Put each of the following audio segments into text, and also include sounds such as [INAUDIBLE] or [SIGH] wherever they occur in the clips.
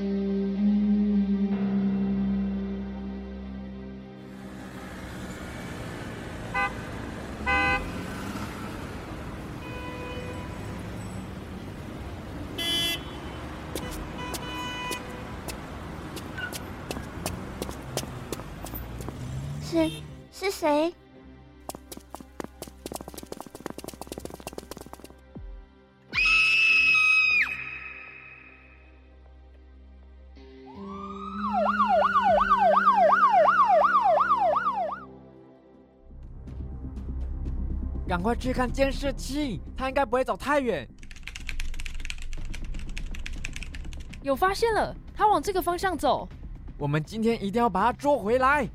是是谁？赶快去看监视器，他应该不会走太远。有发现了，他往这个方向走。我们今天一定要把他捉回来。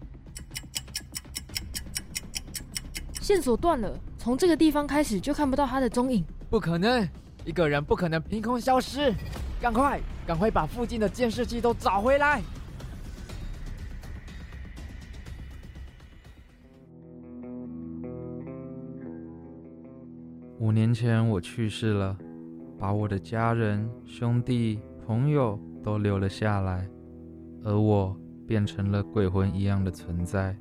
线索断了，从这个地方开始就看不到他的踪影。不可能，一个人不可能凭空消失。赶快，赶快把附近的监视器都找回来。年前我去世了，把我的家人、兄弟、朋友都留了下来，而我变成了鬼魂一样的存在。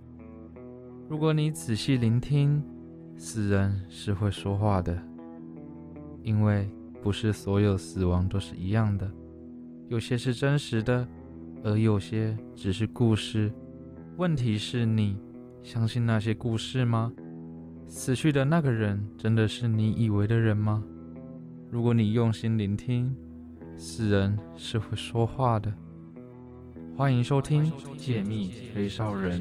如果你仔细聆听，死人是会说话的，因为不是所有死亡都是一样的，有些是真实的，而有些只是故事。问题是你相信那些故事吗？死去的那个人真的是你以为的人吗？如果你用心聆听，死人是会说话的。欢迎收听《解密吹哨人》。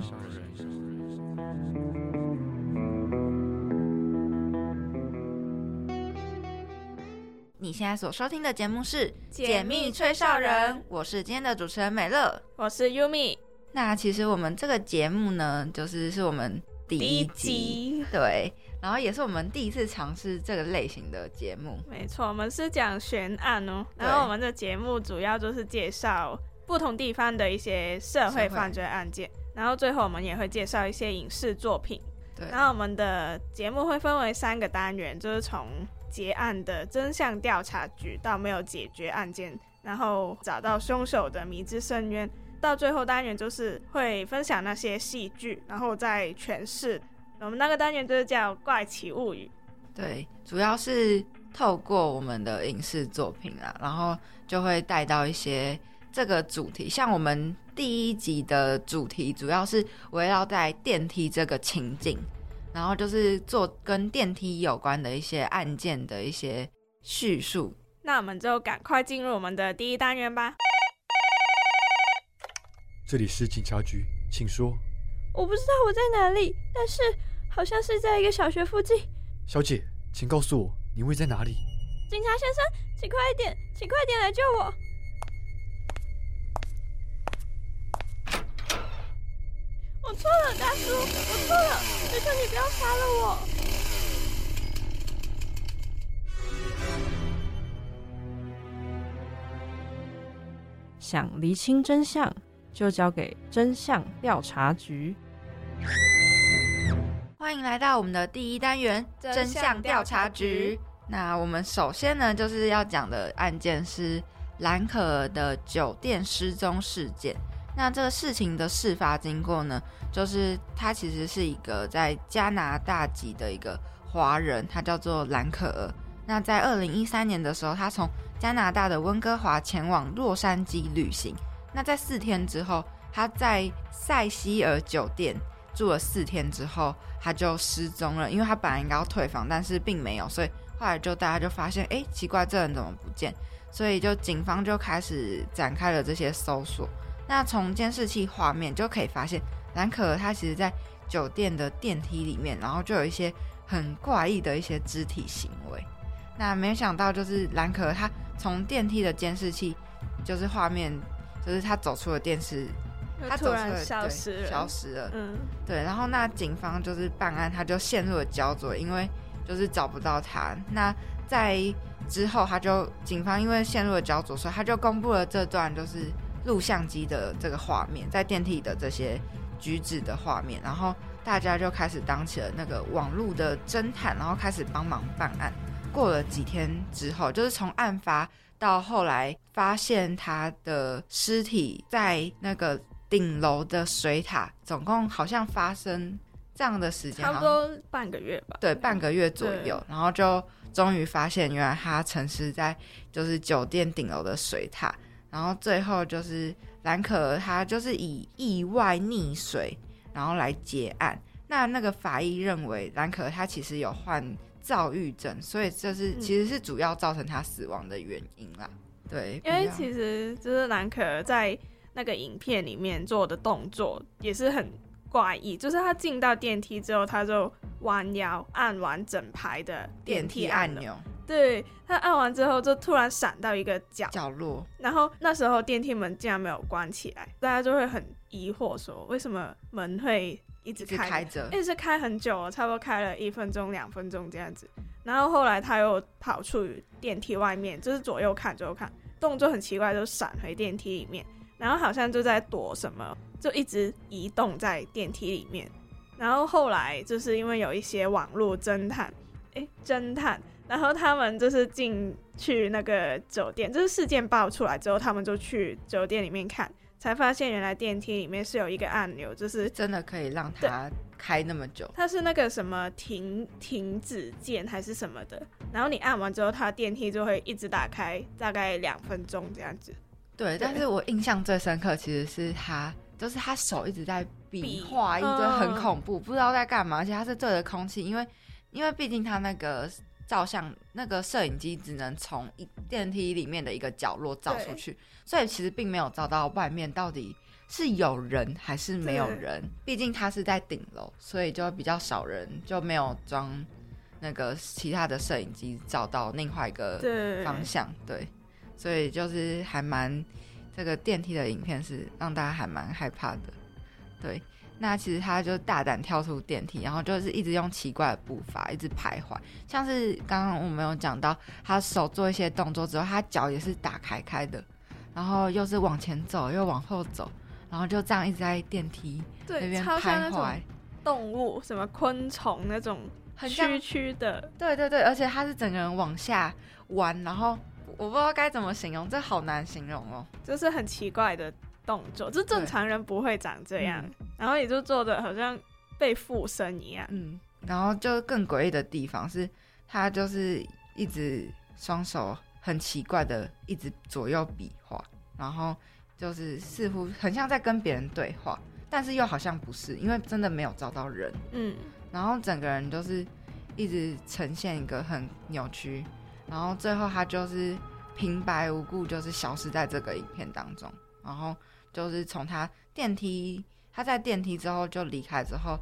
你现在所收听的节目是《解密吹哨人》，我是今天的主持人美乐，我是 Yumi。那其实我们这个节目呢，就是是我们。第一集，对，然后也是我们第一次尝试这个类型的节目。没错，我们是讲悬案哦。然后我们的节目主要就是介绍不同地方的一些社会犯罪案件，然后最后我们也会介绍一些影视作品。对，然后我们的节目会分为三个单元，就是从结案的真相调查局到没有解决案件，然后找到凶手的迷之深渊。到最后单元就是会分享那些戏剧，然后再诠释。我们那个单元就是叫《怪奇物语》，对，主要是透过我们的影视作品啊，然后就会带到一些这个主题。像我们第一集的主题，主要是围绕在电梯这个情景，然后就是做跟电梯有关的一些案件的一些叙述。那我们就赶快进入我们的第一单元吧。这里是警察局，请说。我不知道我在哪里，但是好像是在一个小学附近。小姐，请告诉我你位在哪里。警察先生，请快一点，请快点来救我！我错了，大叔，我错了，求求你不要杀了我！想厘清真相。就交给真相调查局。欢迎来到我们的第一单元真相调查局。那我们首先呢，就是要讲的案件是兰可儿的酒店失踪事件。那这个事情的事发经过呢，就是他其实是一个在加拿大籍的一个华人，他叫做兰可儿。那在二零一三年的时候，他从加拿大的温哥华前往洛杉矶旅行。那在四天之后，他在塞西尔酒店住了四天之后，他就失踪了。因为他本来应该要退房，但是并没有，所以后来就大家就发现，哎，奇怪，这人怎么不见？所以就警方就开始展开了这些搜索。那从监视器画面就可以发现，兰可儿他其实在酒店的电梯里面，然后就有一些很怪异的一些肢体行为。那没想到就是兰可儿他从电梯的监视器就是画面。就是他走出了电视，他突然消失了，消失了。嗯，对。然后那警方就是办案，他就陷入了焦灼，因为就是找不到他。那在之后，他就警方因为陷入了焦灼，所以他就公布了这段就是录像机的这个画面，在电梯的这些举止的画面。然后大家就开始当起了那个网络的侦探，然后开始帮忙办案。过了几天之后，就是从案发到后来发现他的尸体在那个顶楼的水塔，总共好像发生这样的时间，差不多半个月吧。对，半个月左右，然后就终于发现，原来他沉尸在就是酒店顶楼的水塔，然后最后就是兰可儿他就是以意外溺水，然后来结案。那那个法医认为兰可儿他其实有患躁郁症，所以这是、嗯。其实是主要造成他死亡的原因啦。对，因为其实就是兰可儿在那个影片里面做的动作也是很怪异，就是他进到电梯之后，他就弯腰按完整排的电梯按钮。对他按完之后就突然闪到一个角，角落，然后那时候电梯门竟然没有关起来，大家就会很疑惑说为什么门会一直开开着，一直开很久哦，差不多开了一分钟、两分钟这样子。然后后来他又跑出电梯外面，就是左右看、左右看，动作很奇怪，就闪回电梯里面，然后好像就在躲什么，就一直移动在电梯里面。然后后来就是因为有一些网络侦探，诶，侦探，然后他们就是进去那个酒店，就是事件爆出来之后，他们就去酒店里面看，才发现原来电梯里面是有一个按钮，就是真的可以让它开那么久。它是那个什么停停止键还是什么的，然后你按完之后，它电梯就会一直打开，大概两分钟这样子。对，但是我印象最深刻其实是他，就是他手一直在比比划一堆嗯很恐怖，不知道在干嘛，而且他是对着空气，因为因为毕竟他那个照相那个摄影机只能从一电梯里面的一个角落照出去，所以其实并没有照到外面到底是有人还是没有人。毕竟它是在顶楼，所以就比较少人，就没有装那个其他的摄影机照到另外一个，方向，对，所以就是还蛮这个电梯的影片是让大家还蛮害怕的，对。那其实他就大胆跳出电梯，然后就是一直用奇怪的步伐一直徘徊，像是刚刚我们有讲到，他手做一些动作之后，他脚也是打开开的，然后又是往前走又往后走，然后就这样一直在电梯那对，边超像那徘徊种，动物，什么昆虫那种很像区区的，对对对，而且他是整个人往下弯，然后我不知道该怎么形容，这好难形容哦。就是很奇怪的动作，就正常人不会长这样，嗯。然后你就做的好像被附身一样。嗯，然后就更诡异的地方是，他就是一直双手很奇怪的一直左右比划，然后就是似乎很像在跟别人对话，但是又好像不是，因为真的没有找到人，嗯，然后整个人就是一直呈现一个很扭曲，然后最后他就是平白无故就是消失在这个影片当中，然后就是从他电梯，他在电梯之后就离开之后，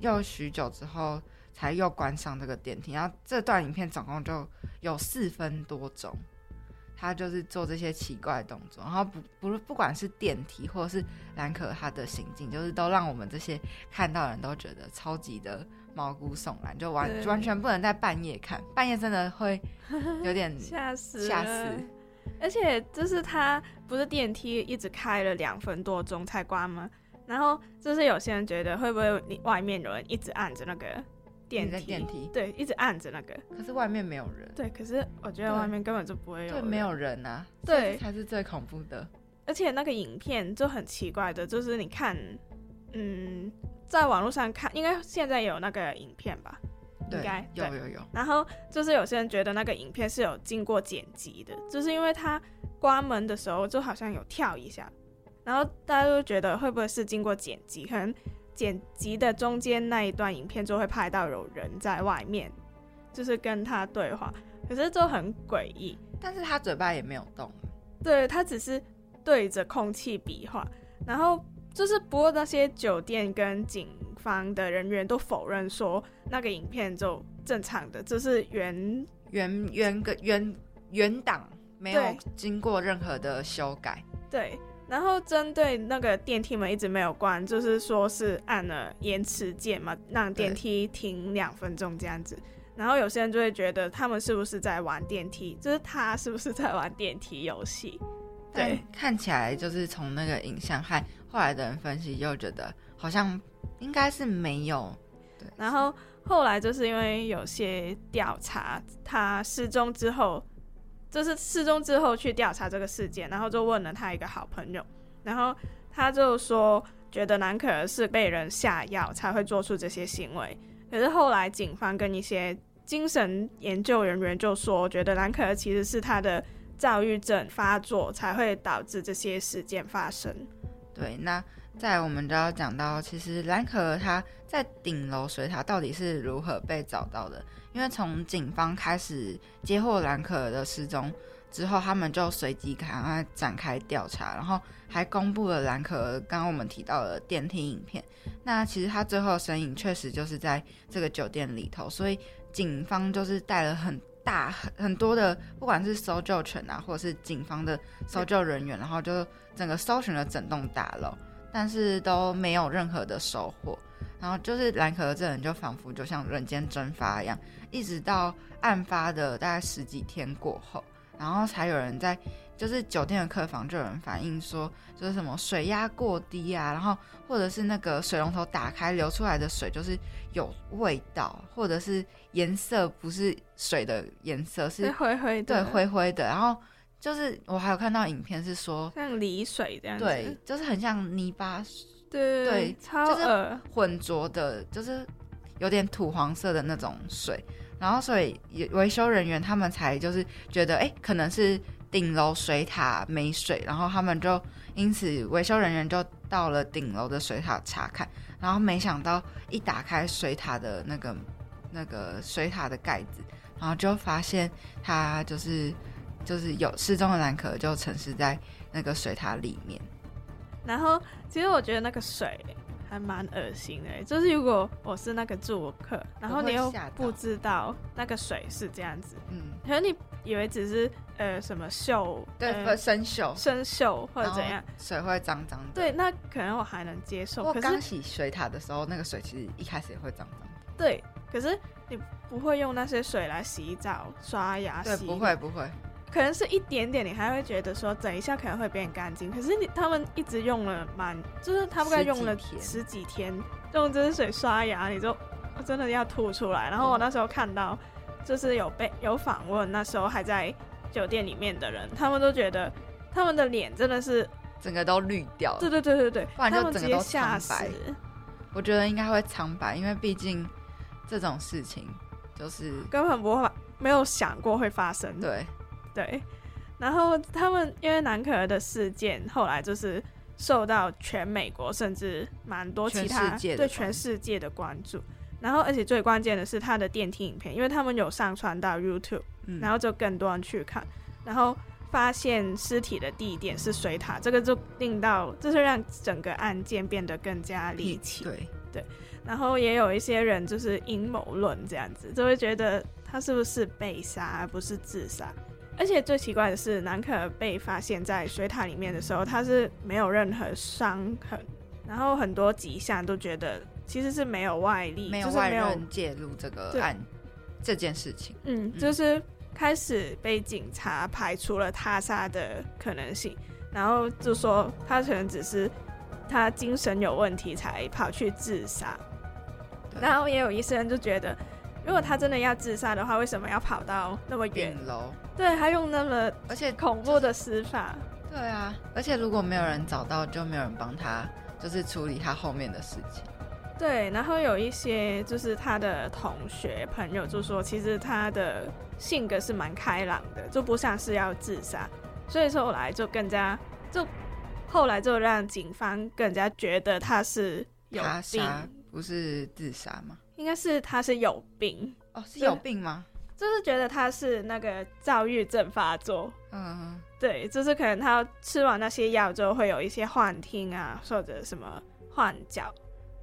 又许久之后才又关上这个电梯，然后这段影片总共就有四分多钟。他就是做这些奇怪的动作，然后不不不管是电梯或者是兰可他的行径，就是都让我们这些看到的人都觉得超级的毛骨悚然，就完完全不能在半夜看，半夜真的会有点 [LAUGHS] 吓死吓死。而且就是他不是电梯一直开了两分多钟才关吗？然后就是有些人觉得会不会你外面有人一直按着那个电梯，电梯，对，一直按着那个，可是外面没有人，对。可是我觉得外面根本就不会有对，没有人啊，对才是最恐怖的。而且那个影片就很奇怪的，就是你看，嗯，在网络上看，应该现在有那个影片吧？应该，有有有，然后就是有些人觉得那个影片是有经过剪辑的，就是因为他关门的时候就好像有跳一下，然后大家就觉得会不会是经过剪辑？可能剪辑的中间那一段影片就会拍到有人在外面，就是跟他对话，可是就很诡异。但是他嘴巴也没有动，对他只是对着空气比划，然后就是不过那些酒店跟警方的人员都否认说那个影片就正常的，就是原原原个原原档没有经过任何的修改，对。然后针对那个电梯门一直没有关，就是说是按了延迟键嘛，让电梯停两分钟这样子。然后有些人就会觉得他们是不是在玩电梯，就是他是不是在玩电梯游戏？对看起来就是从那个影像和后来的人分析，又觉得好像应该是没有。对，然后后来就是因为有些调查，他失踪之后，就是失踪之后去调查这个事件，然后就问了他一个好朋友，然后他就说觉得南可儿是被人下药才会做出这些行为。可是后来警方跟一些精神研究人员就说，觉得南可儿其实是他的躁郁症发作才会导致这些事件发生。对，那在我们就要讲到，其实兰可儿她在顶楼水塔到底是如何被找到的？因为从警方开始接获兰可儿的失踪之后，他们就随即赶快展开调查，然后还公布了兰可儿刚刚我们提到的电梯影片。那其实他最后的身影确实就是在这个酒店里头，所以警方就是带了很大很很多的，不管是搜救犬啊，或者是警方的搜救人员，然后就整个搜寻了整栋大楼，但是都没有任何的收获。然后就是兰可儿这人就仿佛就像人间蒸发一样，一直到案发的大概十几天过后，然后才有人在就是酒店的客房就有人反映说，就是什么水压过低啊，然后或者是那个水龙头打开流出来的水就是有味道，或者是颜色不是水的颜色，是灰灰的，对灰灰的。然后就是我还有看到影片是说像梨水这样子，对，就是很像泥巴。对对，超就是混浊的，就是有点土黄色的那种水，然后所以维修人员他们才就是觉得，哎，可能是顶楼水塔没水，然后他们就因此维修人员就到了顶楼的水塔查看，然后没想到一打开水塔的那个那个水塔的盖子，然后就发现它就是就是有失踪的蓝可就沉尸在那个水塔里面。然后，其实我觉得那个水还蛮恶心的。就是如果我是那个住客，然后你又不知道那个水是这样子，嗯，可能你以为只是呃什么锈，对，生锈，生锈或者怎样，水会脏脏的。对，那可能我还能接受。我刚洗水塔的时候，那个水其实一开始也会脏脏。对，可是你不会用那些水来洗澡、刷牙。对，不会，不会。可能是一点点，你还会觉得说整一下可能会变干净。可是你他们一直用了蛮，就是他们该用了十几天用这支水刷牙，你就真的要吐出来。然后我那时候看到，就是有被有访问，那时候还在酒店里面的人，他们都觉得他们的脸真的是整个都绿掉了。对对对对对，不然就整个都苍白。我觉得应该会苍白，因为毕竟这种事情就是根本不会没有想过会发生。对。对，然后他们因为南可儿的事件，后来就是受到全美国甚至蛮多其他对全世界的关注。然后，而且最关键的是他的电梯影片，因为他们有上传到 YouTube，然后就更多人去看，然后发现尸体的地点是水塔，这个就令到就是让整个案件变得更加离奇。对对，然后也有一些人就是阴谋论这样子，就会觉得他是不是被杀而不是自杀。而且最奇怪的是，南可被发现在水塔里面的时候，他是没有任何伤痕，然后很多迹象都觉得其实是没有外力，没有外人介入这个案这件事情。嗯，就是开始被警察排除了他杀的可能性，然后就说他可能只是他精神有问题才跑去自杀，然后也有一些人就觉得。如果他真的要自杀的话，为什么要跑到那么远楼？对他用那么而且恐怖的死法。对啊，而且如果没有人找到，就没有人帮他，就是处理他后面的事情。对，然后有一些就是他的同学朋友就说，其实他的性格是蛮开朗的，就不像是要自杀。所以说后来就更加就后来就让警方更加觉得他是有病，不是自杀吗？应该是他是有病。哦，是有病吗？就是觉得他是那个躁郁症发作，嗯，对，就是可能他吃完那些药之后会有一些幻听啊，或者什么幻觉、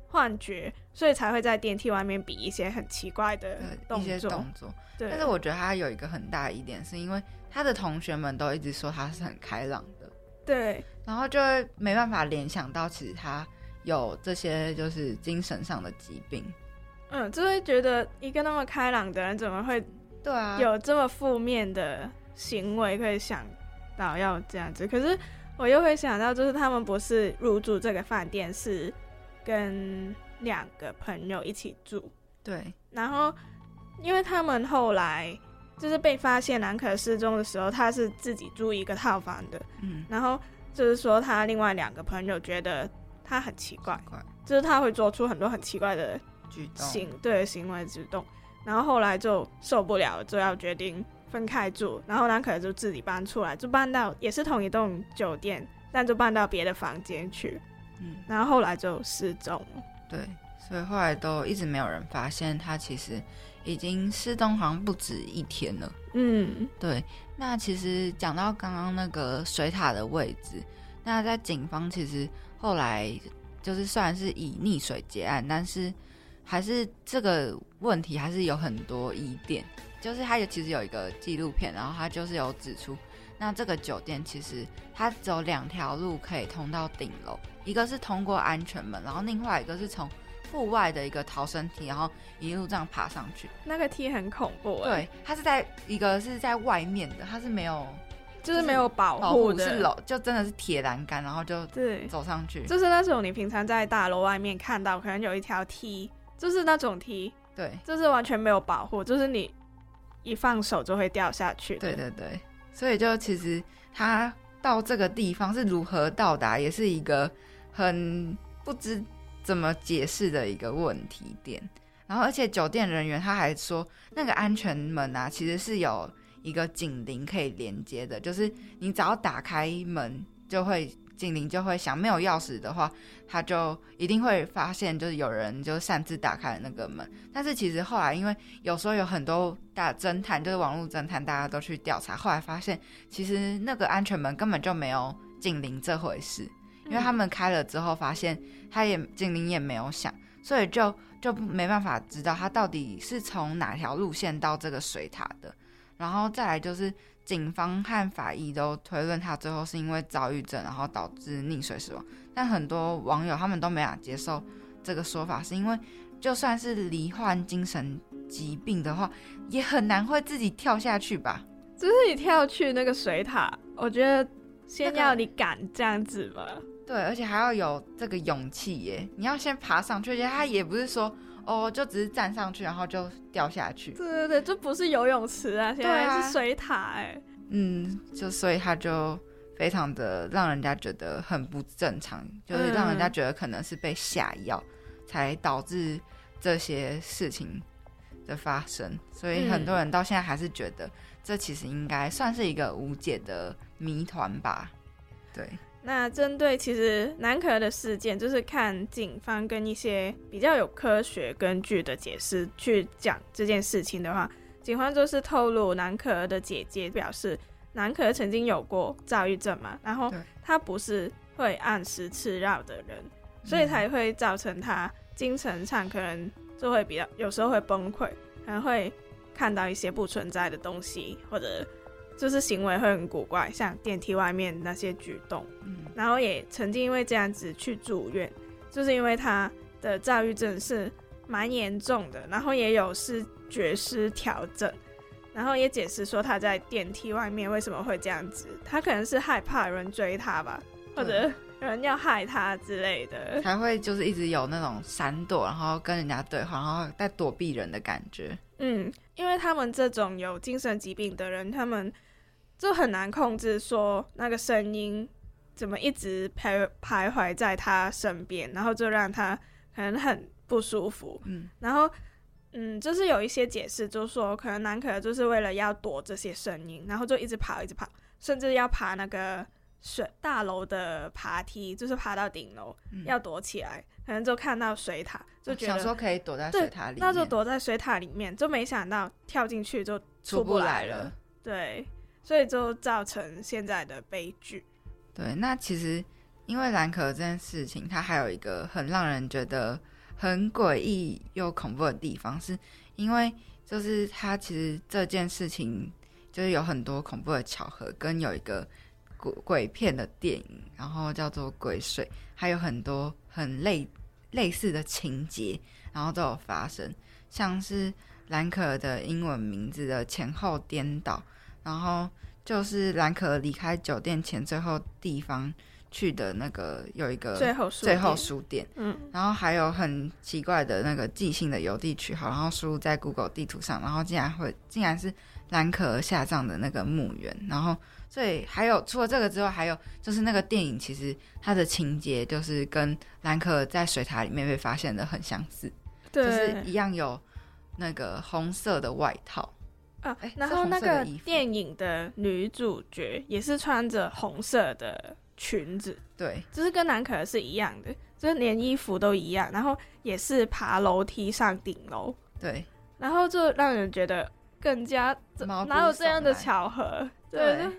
幻觉，所以才会在电梯外面比一些很奇怪的一些动作。对，但是我觉得他有一个很大一点，是因为他的同学们都一直说他是很开朗的，对，然后就会没办法联想到其实他有这些就是精神上的疾病。嗯，就会觉得一个那么开朗的人，怎么会对啊。有这么负面的行为，可以想到要这样子？可是我又会想到，就是他们不是入住这个饭店，是跟两个朋友一起住，对，然后因为他们后来就是被发现兰可失踪的时候，他是自己住一个套房的，嗯，然后就是说他另外两个朋友觉得他很奇怪，怪。就是他会做出很多很奇怪的举动，行对行为举动，然后后来就受不了了，就要决定分开住，然后兰可就自己搬出来，就搬到也是同一栋酒店，但就搬到别的房间去，嗯，然后后来就失踪了。对，所以后来都一直没有人发现他其实已经失踪，好像不止一天了。嗯，对，那其实讲到刚刚那个水塔的位置，那在警方其实后来就是虽然是以溺水结案，但是还是这个问题还是有很多疑点。就是它有其实有一个纪录片，然后它就是有指出，那这个酒店其实它只有两条路可以通到顶楼，一个是通过安全门，然后另外一个是从户外的一个逃生梯，然后一路这样爬上去。那个梯很恐怖、欸，对，它是在一个是在外面的，它是没有就是没有保护的，是楼，就真的是铁栏杆，然后就对，走上去。就是那种你平常在大楼外面看到，可能有一条梯，就是那种梯，对就是完全没有保护，就是你一放手就会掉下去。对对对，所以就其实他到这个地方是如何到达，也是一个很不知怎么解释的一个问题点。然后，而且酒店人员他还说，那个安全门啊，其实是有一个警铃可以连接的，就是你只要打开门，就会警铃就会响。没有钥匙的话，他就一定会发现，就是有人就擅自打开了那个门。但是其实后来，因为有时候有很多大侦探，就是网络侦探，大家都去调查，后来发现其实那个安全门根本就没有警铃这回事，因为他们开了之后发现他也警铃也没有响，所以就就没办法知道他到底是从哪条路线到这个水塔的。然后再来就是警方和法医都推论他最后是因为躁郁症，然后导致溺水死亡。但很多网友他们都没法接受这个说法，是因为就算是罹患精神疾病的话，也很难会自己跳下去吧？就是你跳去那个水塔，我觉得先要你敢这样子吧。对，而且还要有这个勇气耶！你要先爬上去，而且他也不是说哦，就只是站上去然后就掉下去。对对对，这不是游泳池啊，现在是水塔哎、嗯，就所以他就非常的让人家觉得很不正常，就是让人家嗯觉得可能是被下药，才导致这些事情的发生。所以很多人到现在还是觉得这其实应该算是一个无解的谜团吧。对，那针对其实南可的事件，就是看警方跟一些比较有科学根据的解释去讲这件事情的话，警方就是透露南可的姐姐表示，南可曾经有过躁郁症嘛，然后对。他不是会按时吃药的人，所以才会造成他精神上可能就会比较有时候会崩溃，可能会看到一些不存在的东西，或者就是行为会很古怪，像电梯外面那些举动。嗯然后也曾经因为这样子去住院，就是因为他的躁郁症是蛮严重的，然后也有是觉失调整，然后也解释说他在电梯外面为什么会这样子，他可能是害怕有人追他吧，或者有人要害他之类的。才会就是一直有那种闪躲，然后跟人家对话，然后在躲避人的感觉。嗯，因为他们这种有精神疾病的人，他们就很难控制说那个声音怎么一直徘徘徊在他身边，然后就让他可能很不舒服。嗯，然后，嗯，就是有一些解释，就是说可能南可就是为了要躲这些声音，然后就一直跑，一直跑，甚至要爬那个水大楼的爬梯，就是爬到顶楼、嗯要躲起来，可能就看到水塔，就觉得想说可以躲在水塔里面，那就躲在水塔里面，就没想到跳进去就出不来了。。对，所以就造成现在的悲剧。对，那其实因为蓝可这件事情，它还有一个很让人觉得很诡异又恐怖的地方，是因为就是它其实这件事情就是有很多恐怖的巧合，跟有一个鬼鬼片的电影，然后叫做《鬼水》，还有很多很类类似的情节，然后都有发生，像是兰可的英文名字的前后颠倒，然后就是兰可离开酒店前最后地方去的那个有一个最后书最后店书店，嗯，然后还有很奇怪的那个即兴的邮递区号，然后输入在 Google 地图上，然后竟然会竟然是兰可下葬的那个墓园，然后所以还有除了这个之外，还有就是那个电影其实它的情节就是跟兰可在水塔里面被发现的很相似，对，就是一样有那个红色的外套，啊哎，然后那个电影的女主角也是穿着红色的裙子，对。就是跟南可儿是一样的，就是连衣服都一样，然后也是爬楼梯上顶楼，对，然后就让人觉得更加哪有这样的巧合？对就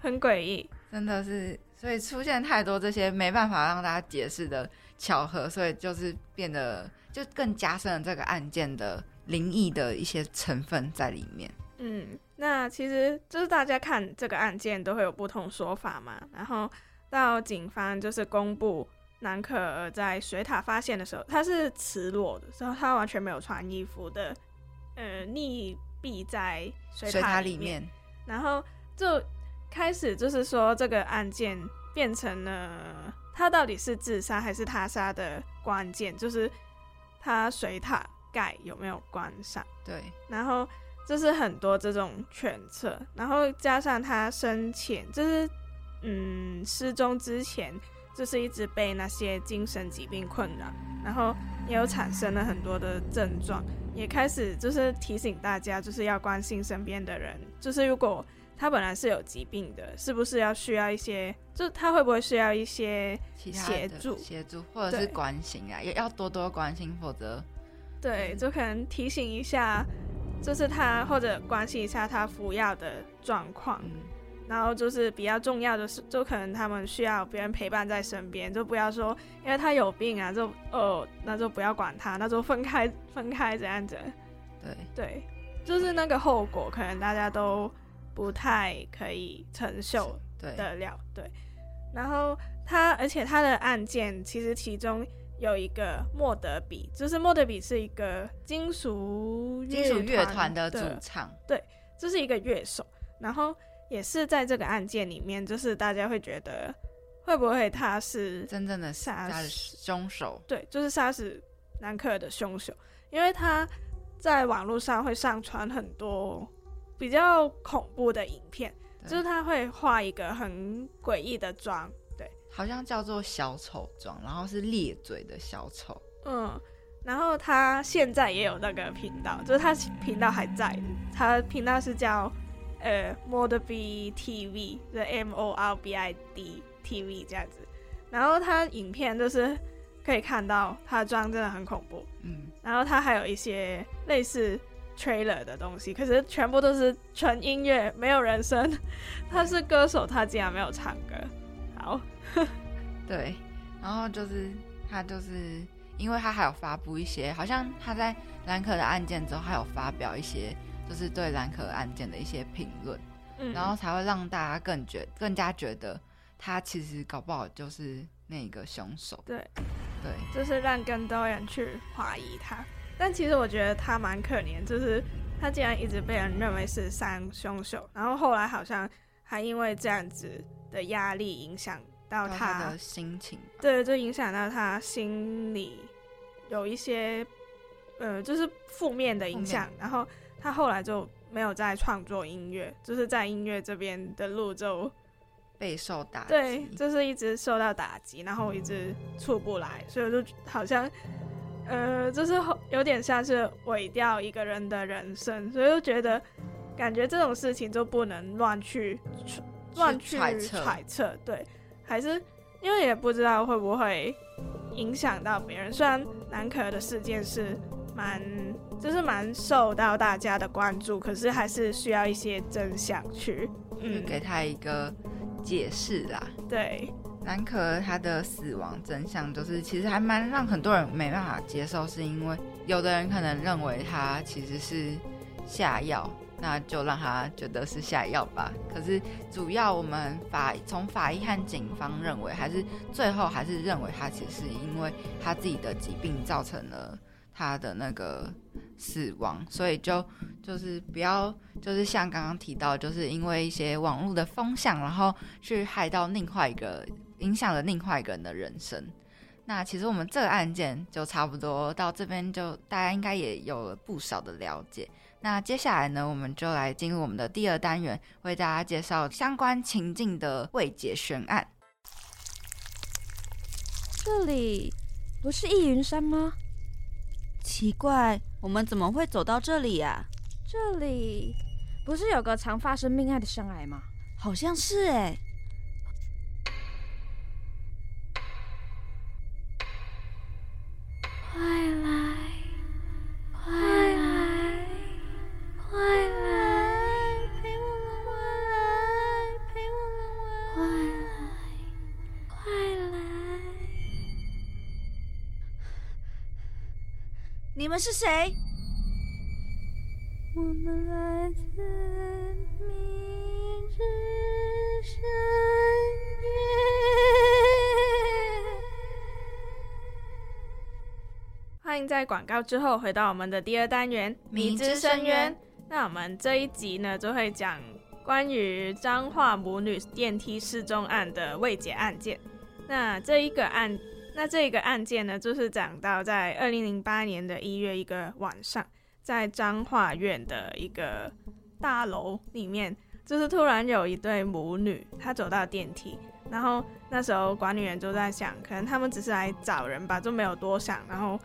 很诡异。真的是，所以出现太多这些没办法让大家解释的巧合，所以就是变得就更加深了这个案件的灵异的一些成分在里面。嗯，那其实就是大家看这个案件都会有不同说法嘛。然后到警方就是公布南可儿在水塔发现的时候，他是赤裸的，然后他完全没有穿衣服的，呃，溺毙在水水塔里里面，然后就开始就是说这个案件变成了他到底是自杀还是他杀的关键，就是他水塔盖有没有关上。对。然后就是很多这种犬测，然后加上他生前就是嗯失踪之前，就是一直被那些精神疾病困扰，然后也有产生了很多的症状，也开始就是提醒大家就是要关心身边的人，就是如果他本来是有疾病的，是不是要需要一些，就是他会不会需要一些协助协助或者是关心啊，也要多多关心，否则对，就可能提醒一下，就是他或者关心一下他服药的状况，嗯，然后就是比较重要的是，就可能他们需要别人陪伴在身边，就不要说因为他有病啊，就哦那就不要管他，那就分开分开这样子，对。对，就是那个后果可能大家都不太可以承受对。得了，对。然后他，而且他的案件其实其中有一个莫德比，就是莫德比是一个金属金属乐团团的主唱，对这是一个乐手，然后也是在这个案件里面，就是大家会觉得会不会他是真正的杀凶手，对，就是杀死南克尔的凶手，因为他在网络上会上传很多比较恐怖的影片，就是他会画一个很诡异的妆，对，好像叫做小丑妆，然后是咧嘴的小丑，嗯，然后他现在也有那个频道，就是他频道还在，他频道是叫呃 Morbi TV，就是 M O R B I D TV 这样子。然后他影片就是可以看到他的妆真的很恐怖，嗯，然后他还有一些类似 trailer 的东西，可是全部都是纯音乐，没有人声。[LAUGHS] 他是歌手，他竟然没有唱歌。好，[LAUGHS] 对，然后就是他就是因为他还有发布一些，好像他在兰可的案件之后，还有发表一些就是对兰可案件的一些评论，嗯，然后才会让大家更觉更加觉得他其实搞不好就是那个凶手。对。对，就是让更多人去怀疑他。但其实我觉得他蛮可怜，就是他竟然一直被人认为是三凶手，然后后来好像还因为这样子的压力影响到到他，的心情，对，就影响到他心里有一些呃，就是负面的影响，然后他后来就没有再创作音乐，就是在音乐这边的路就备受打击。对，就是一直受到打击，然后一直出不来，所以我就好像，呃，就是有点像是毁掉一个人的人生，所以就觉得感觉这种事情就不能乱去乱去揣测，对，还是因为也不知道会不会影响到别人。虽然南可儿的事件是蛮就是蛮受到大家的关注，可是还是需要一些真相去，嗯，给他一个解释啦。对。南可儿他的死亡真相，就是其实还蛮让很多人没办法接受，是因为有的人可能认为他其实是下药，那就让他觉得是下药吧。可是主要我们法从法医和警方认为，还是最后还是认为他其实是因为他自己的疾病造成了他的那个死亡，所以就就是不要就是像刚刚提到，就是因为一些网络的风向，然后去害到另外一个影响了另外一个人的人生。那其实我们这个案件就差不多到这边，就大家应该也有了不少的了解。那接下来呢，我们就来进入我们的第二单元，为大家介绍相关情境的未解悬案。这里不是易云山吗？奇怪，我们怎么会走到这里呀、这里不是有个常发生命案的山崖吗？好像是哎。快你们是谁？我们来自明之深渊。欢迎在广告之后回到我们的第二单元《迷之深渊》。那我们这一集呢，就会讲关于彰化母女电梯失踪案的未解案件。那这一个案，那这个案件呢，就是讲到在二零零八年的一月一个晚上，在彰化院的一个大楼里面，就是突然有一对母女，她走到电梯，然后那时候管理员就在想，可能他们只是来找人吧，就没有多想，然后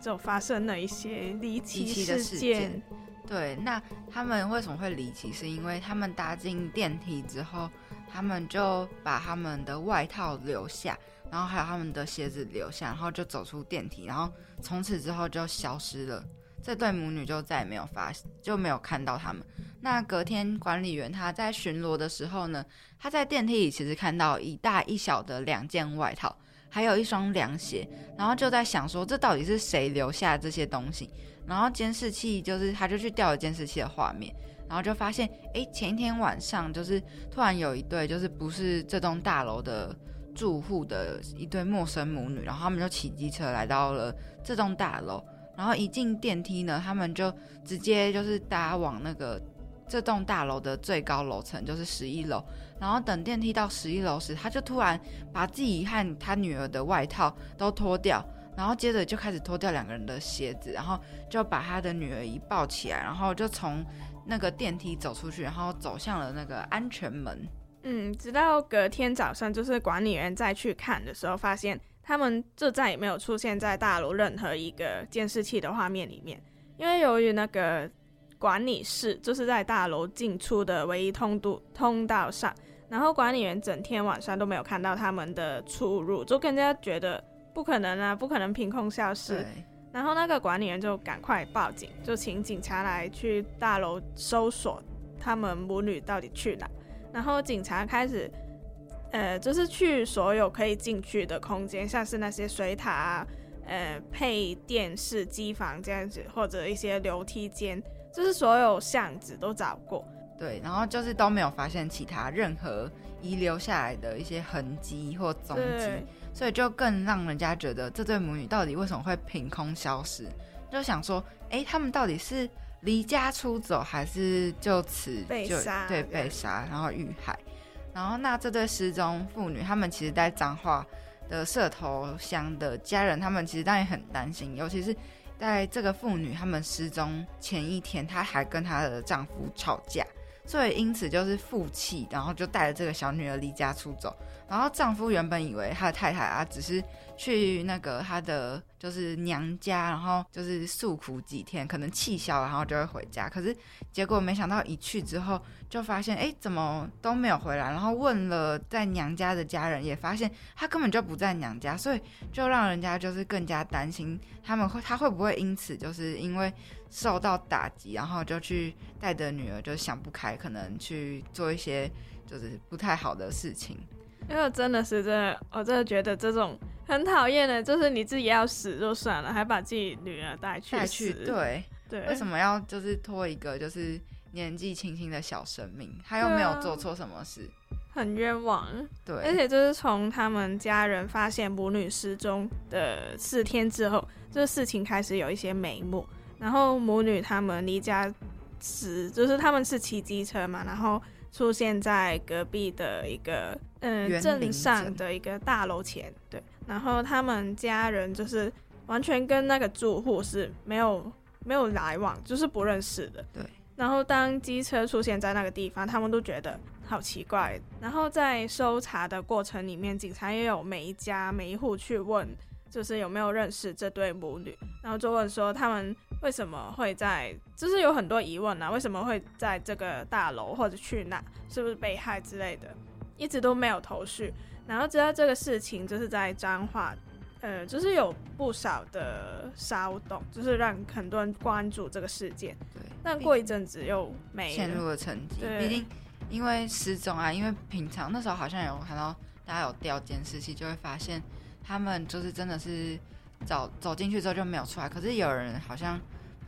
就发生了一些离奇的事事件。对，那他们为什么会离奇？是因为他们搭进电梯之后，他们就把他们的外套留下，然后还有他们的鞋子留下，然后就走出电梯，然后从此之后就消失了。这对母女就再也没有发，就没有看到他们。那隔天管理员他在巡逻的时候呢，他在电梯里其实看到一大一小的两件外套，还有一双凉鞋，然后就在想说，这到底是谁留下这些东西？然后监视器就是，他就去调了监视器的画面，然后就发现，哎，前一天晚上就是突然有一对就是不是这栋大楼的住户的一对陌生母女，然后他们就骑机车来到了这栋大楼，然后一进电梯呢，他们就直接就是搭往那个这栋大楼的最高楼层，就是十一楼。然后等电梯到十一楼时，他就突然把自己和他女儿的外套都脱掉，然后接着就开始脱掉两个人的鞋子，然后就把他的女儿一抱起来，然后就从那个电梯走出去，然后走向了那个安全门。嗯，直到隔天早上，就是管理员再去看的时候，发现他们就再也没有出现在大楼任何一个监视器的画面里面，因为由于那个管理室就是在大楼进出的唯一通度通道上，然后管理员整天晚上都没有看到他们的出入，就更加觉得不可能啊，不可能凭空消失。然后那个管理员就赶快报警，就请警察来去大楼搜索他们母女到底去哪。然后警察开始，呃，就是去所有可以进去的空间，像是那些水塔啊，呃，配电视机房这样子，或者一些楼梯间，就是所有巷子都找过。对，然后就是都没有发现其他任何遗留下来的一些痕迹或踪迹，所以就更让人家觉得这对母女到底为什么会凭空消失？就想说，哎，他们到底是离家出走，还是就此就被杀对被杀，然后遇害？然后那这对失踪妇女，他们其实在彰化的社头乡的家人，他们其实当然很担心，尤其是在这个妇女他们失踪前一天，她还跟她的丈夫吵架，所以因此就是负气，然后就带着这个小女儿离家出走。然后丈夫原本以为他的太太啊，只是去那个他的就是娘家，然后就是诉苦几天，可能气消，然后就会回家。可是结果没想到一去之后，就发现哎，怎么都没有回来。然后问了在娘家的家人，也发现他根本就不在娘家，所以就让人家就是更加担心他们会他会不会因此就是因为受到打击，然后就去带着女儿就想不开，可能去做一些就是不太好的事情。因为我真的是真的，我真的觉得这种很讨厌的，就是你自己要死就算了，还把自己女儿带去带去死对对，为什么要就是拖一个就是年纪轻轻的小生命，他又没有做错什么事？很冤枉？对，而且就是从他们家人发现母女失踪的四天之后，这事情开始有一些眉目。然后母女他们离家时，就是他们是骑机车嘛，然后出现在隔壁的一个呃园林镇上的一个大楼前，对，然后他们家人就是完全跟那个住户是没有没有来往，就是不认识的，对。然后当机车出现在那个地方，他们都觉得好奇怪。然后在搜查的过程里面，警察也有每一家每一户去问，就是有没有认识这对母女，然后就问说他们为什么会在，就是有很多疑问啊，为什么会在这个大楼或者去哪，是不是被害之类的，一直都没有头绪。然后知道这个事情就是在彰化，呃，就是有不少的骚动，就是让很多人关注这个事件。对，但过一阵子又没陷入了。沉寂。对毕竟因为失踪啊，因为平常那时候好像有看到大家有调监视器，就会发现他们就是真的是走走进去之后就没有出来。可是有人好像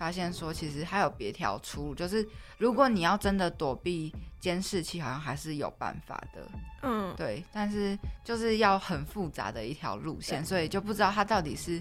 发现说，其实还有别条出路，就是如果你要真的躲避监视器，好像还是有办法的。嗯，对，但是就是要很复杂的一条路线，所以就不知道他到底是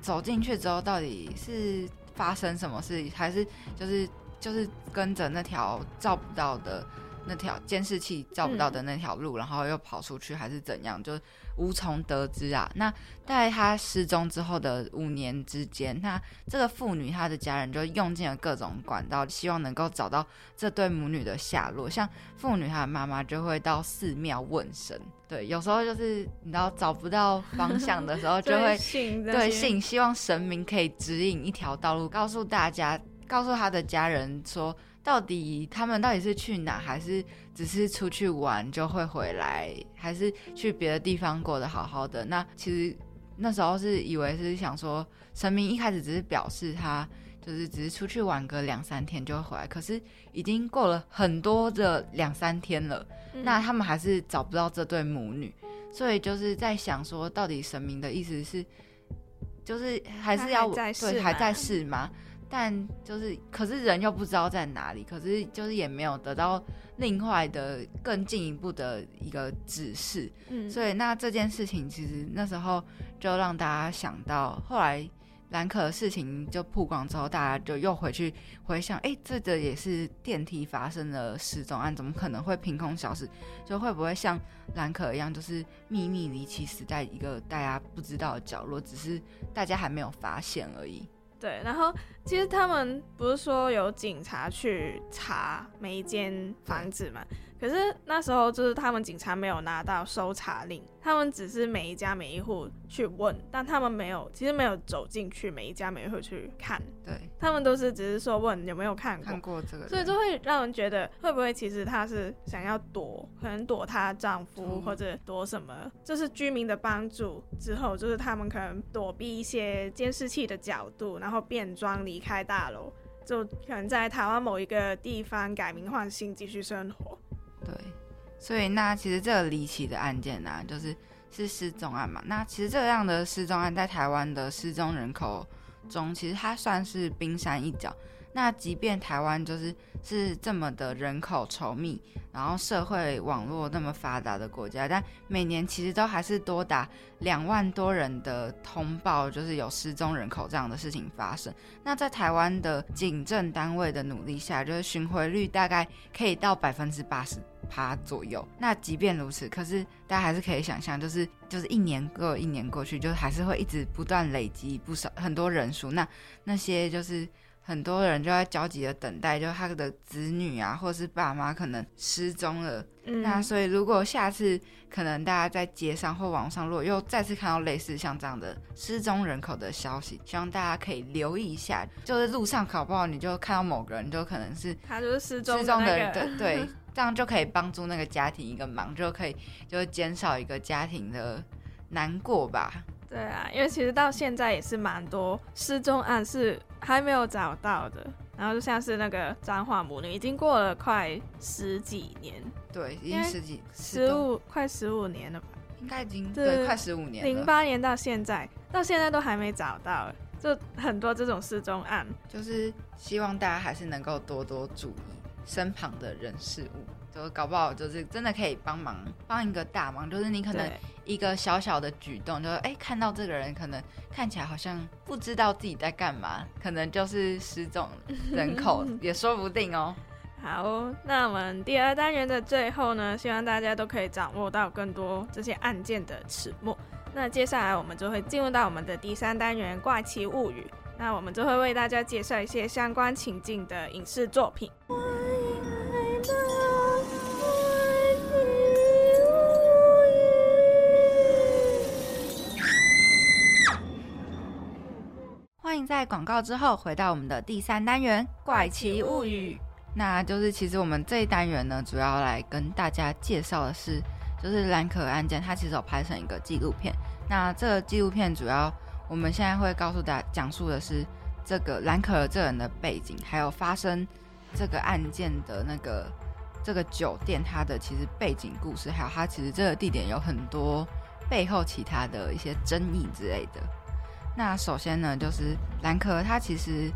走进去之后到底是发生什么事，还是就是就是跟着那条照不到的那条监视器照不到的那条路，然后又跑出去，还是怎样，就无从得知啊。那在他失踪之后的五年之间，那这个妇女她的家人就用尽了各种管道，希望能够找到这对母女的下落。像妇女她的妈妈就会到寺庙问神，对，有时候就是你知道找不到方向的时候，[LAUGHS] 就会信对信，希望神明可以指引一条道路，告诉大家，告诉他的家人说，到底他们到底是去哪，还是只是出去玩就会回来，还是去别的地方过得好好的？那其实那时候是以为是想说，神明一开始只是表示他就是只是出去玩个两三天就会回来，可是已经过了很多的两三天了，嗯那他们还是找不到这对母女，所以就是在想说，到底神明的意思是，就是还是要对还在世吗？但就是，可是人又不知道在哪里，可是就是也没有得到另外的更进一步的一个指示，嗯，所以那这件事情其实那时候就让大家想到，后来兰可的事情就曝光之后，大家就又回去回想，哎、这个也是电梯发生的失踪案，怎么可能会凭空消失？就会不会像兰可一样，就是秘密离奇死在一个大家不知道的角落，只是大家还没有发现而已。对，然后其实他们不是说有警察去查每一间房子嘛？可是那时候就是他们警察没有拿到搜查令，他们只是每一家每一户去问，但他们没有，其实没有走进去每一家每一户去看，对，他们都是只是说问有没有看过，看过这个，所以就会让人觉得，会不会其实她是想要躲，可能躲她丈夫嗯。或者躲什么，就是居民的帮助之后，就是他们可能躲避一些监视器的角度，然后变装离开大楼，就可能在台湾某一个地方改名换姓继续生活。对，所以那其实这个离奇的案件呢、就是是失踪案嘛。那其实这样的失踪案在台湾的失踪人口中，其实它算是冰山一角。那即便台湾就是是这么的人口稠密，然后社会网络那么发达的国家，但每年其实都还是多达两万多人的通报，就是有失踪人口这样的事情发生。那在台湾的警政单位的努力下，就是巡回率大概可以到百分之八十趴左右。那即便如此，可是大家还是可以想象，就是就是一年过一年过去，就还是会一直不断累积不少很多人数。那那些就是。很多人就在焦急的等待，就他的子女啊，或是爸妈可能失踪了。嗯，那所以如果下次可能大家在街上或网上，如果又再次看到类似像这样的失踪人口的消息，希望大家可以留意一下。就是路上搞不好你就看到某个人，就可能是他就是失踪失踪的人，对对，这样就可以帮助那个家庭一个忙，就可以就减少一个家庭的难过吧。对啊，因为其实到现在也是蛮多失踪案是还没有找到的，然后就像是那个彰化母女，已经过了快十几年，对，已经十几十五快十五年了吧，应该已经对对快十五年了。零八年到现在，到现在都还没找到，就很多这种失踪案。就是希望大家还是能够多多注意身旁的人事物，就搞不好就是真的可以帮忙帮一个大忙，就是你可能一个小小的举动，就是哎、看到这个人可能看起来好像不知道自己在干嘛，可能就是失踪人口 [LAUGHS] 也说不定哦。好，那我们第二单元的最后呢，希望大家都可以掌握到更多这些案件的始末。那接下来我们就会进入到我们的第三单元《怪奇物语》，那我们就会为大家介绍一些相关情境的影视作品。欢迎在广告之后回到我们的第三单元《怪奇物语》。那就是其实我们这一单元呢，主要来跟大家介绍的是，就是兰可儿案件，它其实有拍成一个纪录片。那这个纪录片主要我们现在会告诉大家讲述的是这个兰可儿这人的背景，还有发生这个案件的那个这个酒店它的其实背景故事，还有它其实这个地点有很多背后其他的一些争议之类的。那首先呢，就是兰可他其实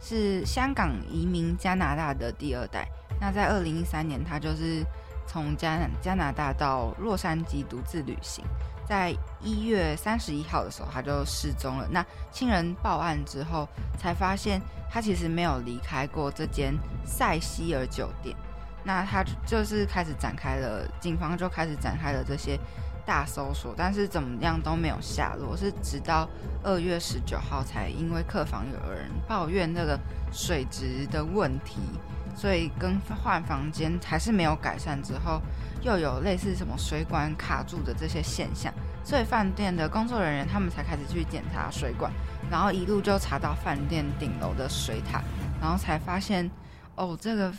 是香港移民加拿大的第二代。那在二零一三年，他就是从加加拿大到洛杉矶独自旅行，在一月三十一号的时候，他就失踪了。那亲人报案之后，才发现他其实没有离开过这间塞西尔酒店。那他就是开始展开了，警方就开始展开了这些大搜索，但是怎么样都没有下落，是直到二月十九号才因为客房有人抱怨那个水质的问题，所以更换房间还是没有改善之后，又有类似什么水管卡住的这些现象，所以饭店的工作人员他们才开始去检查水管，然后一路就查到饭店顶楼的水塔，然后才发现哦，这个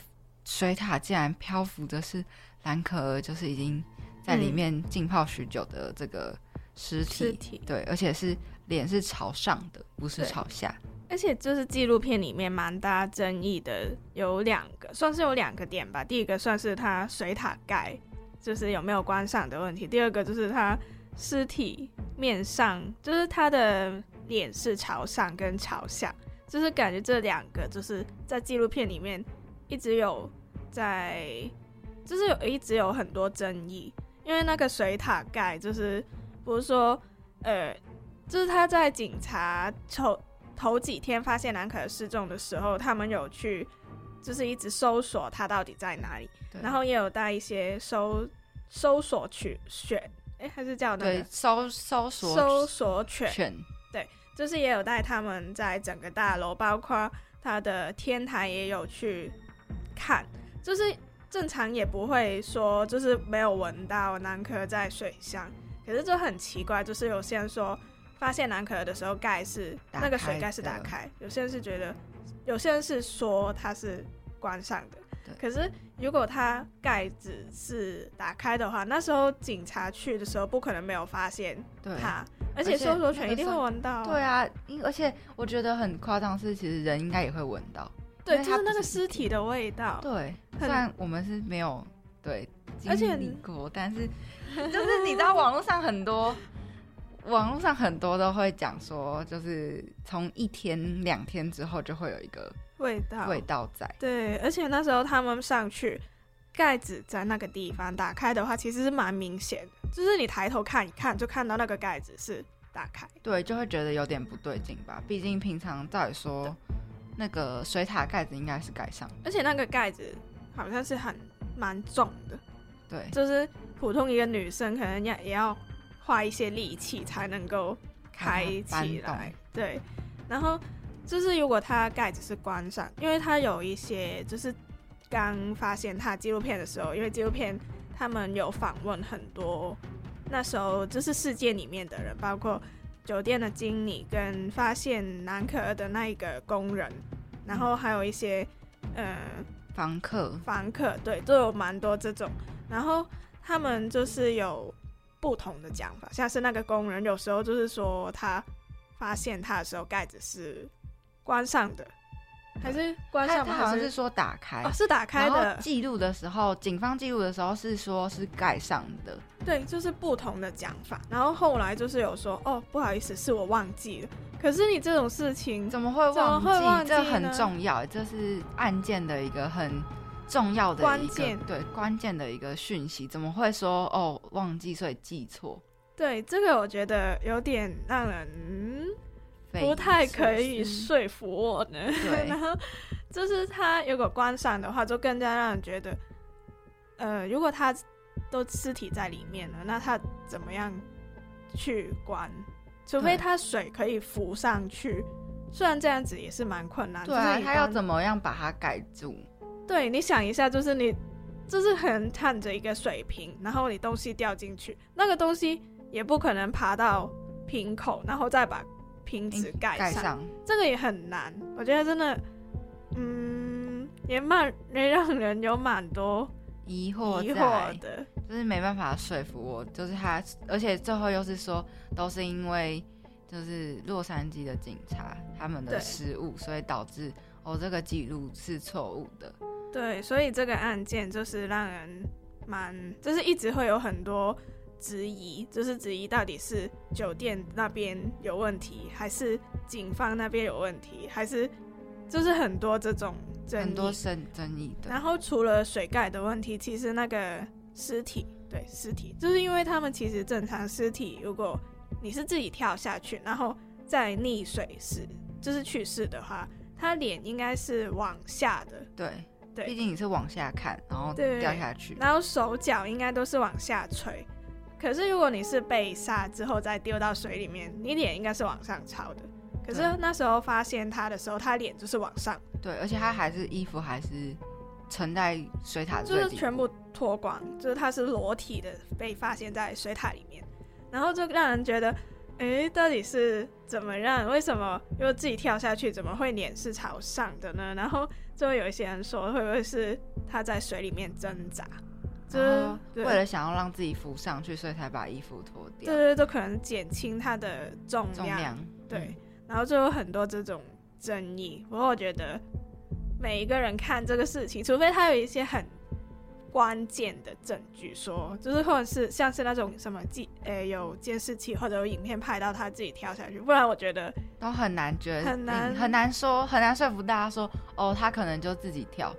水塔竟然漂浮的是兰可儿，就是已经在里面浸泡许久的这个尸体，对，而且是脸是朝上的，不是朝下。而且就是纪录片里面蛮大争议的，有两个，算是有两个点吧。第一个算是它水塔盖就是有没有关上的问题，第二个就是它尸体面上，就是它的脸是朝上跟朝下，就是感觉这两个就是在纪录片里面一直有在，就是有一直有很多争议，因为那个水塔盖就是不是说呃，就是他在警察头。头几天发现南可儿失踪的时候，他们有去，就是一直搜索他到底在哪里，然后也有带一些搜搜索犬选，哎，还是叫那对个，搜搜索搜索犬，犬，对，就是也有带他们在整个大楼，包括他的天台也有去看，就是正常也不会说就是没有闻到男壳在水箱，可是就很奇怪，就是有些人说发现男壳的时候盖是那个水盖是打开，有些人是觉得，有些人是说它是关上的。可是如果它盖子是打开的话，那时候警察去的时候不可能没有发现对。它，而且搜索犬一定会闻到、对，啊，因而且我觉得很夸张是，其实人应该也会闻到，对，就是那个尸体的味道。对，虽然我们是没有对而且经历过，但是就是你知道网络上很多。网络上很多都会讲说，就是从一天两天之后就会有一个味道，味道在。对，而且那时候他们上去，盖子在那个地方打开的话，其实是蛮明显的，就是你抬头看一看，就看到那个盖子是打开。对，就会觉得有点不对劲吧。毕竟平常照理说，那个水塔盖子应该是盖上。而且那个盖子好像是很蛮重的，对，就是普通一个女生可能要也要花一些力气才能够开起来。对，然后就是如果它盖子是关上，因为它有一些就是刚发现它纪录片的时候，因为纪录片他们有访问很多那时候就是世界里面的人，包括酒店的经理跟发现男可儿的那一个工人，然后还有一些呃房客，房客对都有蛮多这种，然后他们就是有不同的讲法，像是那个工人有时候就是说他发现他的时候盖子是关上的，还是关他上他好像是说打开，哦是打开的后记录的时候，警方记录的时候是说是盖上的。对，就是不同的讲法。然后后来就是有说哦不好意思，是我忘记了。可是你这种事情怎么会忘记？会忘记这很重要，这是案件的一个很重要的关键对关键的一个讯息，怎么会说哦忘记所以记错？对，这个我觉得有点让人不太可以说服我呢。对 [LAUGHS] 然后就是他如果关上的话，就更加让人觉得，呃，如果他都尸体在里面了，那他怎么样去关？除非对他水可以浮上去，虽然这样子也是蛮困难。对啊，就是他要怎么样把它盖住？对，你想一下，就是你就是可能看着一个水瓶，然后你东西掉进去，那个东西也不可能爬到瓶口，然后再把瓶子盖上，盖上这个也很难。我觉得真的，嗯，也蛮也让人有蛮多疑惑疑惑的。就是没办法说服我，就是他，而且最后又是说都是因为就是洛杉矶的警察他们的失误，所以导致哦这个记录是错误的。对，所以这个案件就是让人蛮，就是一直会有很多质疑，就是质疑到底是酒店那边有问题，还是警方那边有问题，还是就是很多这种争议。很多争争议的。然后除了水盖的问题，其实那个尸体，对尸体，就是因为他们其实正常尸体，如果你是自己跳下去，然后再溺水死，就是去世的话，他脸应该是往下的，对对毕竟你是往下看，然后对掉下去。然后手脚应该都是往下垂。可是如果你是被杀之后再丢到水里面，你脸应该是往上朝的。可是那时候发现他的时候，他脸就是往上，对，而且他还是衣服还是沉在水塔就是全部脱光，就是他是裸体的被发现在水塔里面，然后就让人觉得，诶，到底是怎么让？为什么又自己跳下去，怎么会脸是朝上的呢？然后就会有一些人说，会不会是他在水里面挣扎？就是为了想要让自己浮上去，所以才把衣服脱掉。对对，都可能减轻它的重重量嗯对，然后就有很多这种争议。不过我觉得每一个人看这个事情，除非他有一些很关键的证据说，就是或者是像是那种什么记呃有监视器或者有影片拍到他自己跳下去，不然我觉得都很难觉得很难很难说，很难说服大家说，哦，他可能就自己跳，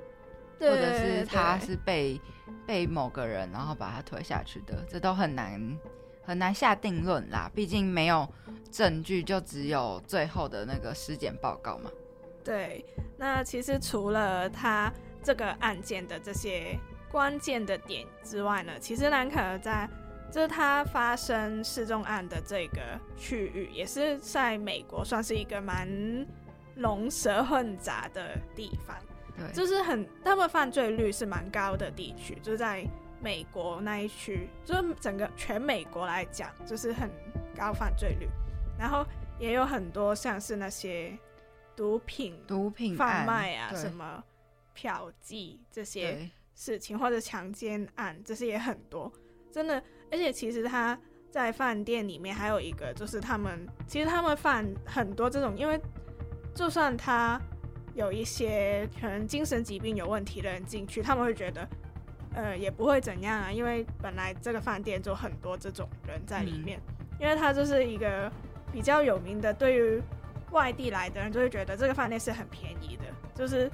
对或者是他对是被被某个人然后把他推下去的，这都很难很难下定论啦。毕竟没有证据，就只有最后的那个尸检报告嘛。对，那其实除了他这个案件的这些关键的点之外呢，其实兰可在就是他发生失踪案的这个区域，也是在美国算是一个蛮龙蛇混杂的地方，对，就是很他们犯罪率是蛮高的地区，就是在美国那一区，就是整个全美国来讲，就是很高犯罪率，然后也有很多像是那些毒品、毒品贩卖啊，什么嫖妓这些事情，或者强奸案，这些也很多，真的。而且其实他在饭店里面还有一个，就是他们其实他们犯很多这种，因为就算他有一些可能精神疾病有问题的人进去，他们会觉得。呃，也不会怎样啊，因为本来这个饭店就很多这种人在里面，因为它就是一个比较有名的，对于外地来的人就会觉得这个饭店是很便宜的，就是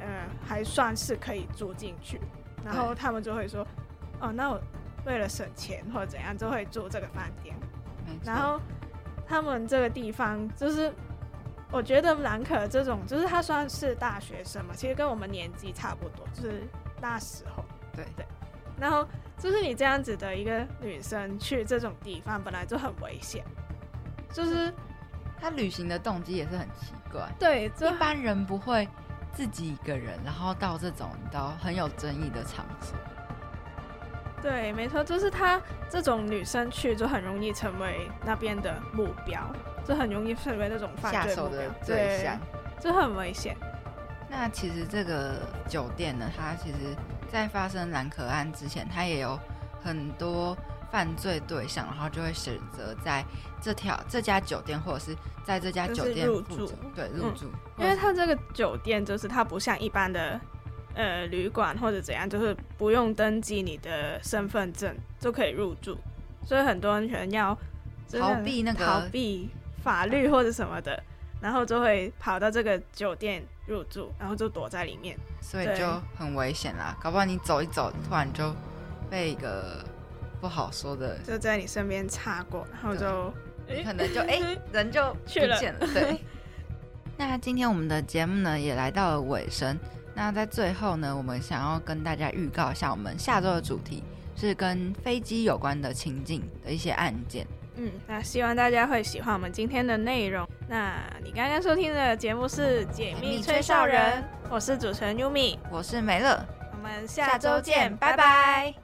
呃还算是可以住进去，然后他们就会说，哦，那我为了省钱或者怎样，就会住这个饭店。然后他们这个地方就是，我觉得兰可这种，就是他算是大学生嘛，其实跟我们年纪差不多，就是那时候。对对。然后就是你这样子的一个女生去这种地方，本来就很危险，就是他旅行的动机也是很奇怪，对，一般人不会自己一个人，然后到这种到很有争议的场所。对，没错，就是她这种女生去就很容易成为那边的目标，就很容易成为那种犯下手的罪目标，对象，就很危险。那其实这个酒店呢，它其实在发生蓝可案之前，它也有很多犯罪对象，然后就会选择在这条这家酒店，或者是在这家酒店入住对入嗯住，因为它这个酒店就是它不像一般的呃旅馆或者怎样，就是不用登记你的身份证就可以入住，所以很多人可能要逃避那个逃避法律或者什么的，然后就会跑到这个酒店入住，然后就躲在里面。所以就很危险啦。搞不好你走一走，突然就被一个不好说的，就在你身边擦过，然后就你可能就哎、[LAUGHS] 人就去了。对。[LAUGHS] 那今天我们的节目呢也来到了尾声。那在最后呢，我们想要跟大家预告一下，我们下周的主题是跟飞机有关的情境的一些案件。嗯，那希望大家会喜欢我们今天的内容。那你刚刚收听的节目是《解密吹哨人》，我是主持人 Yumi，我是美乐，我们下下周周见拜拜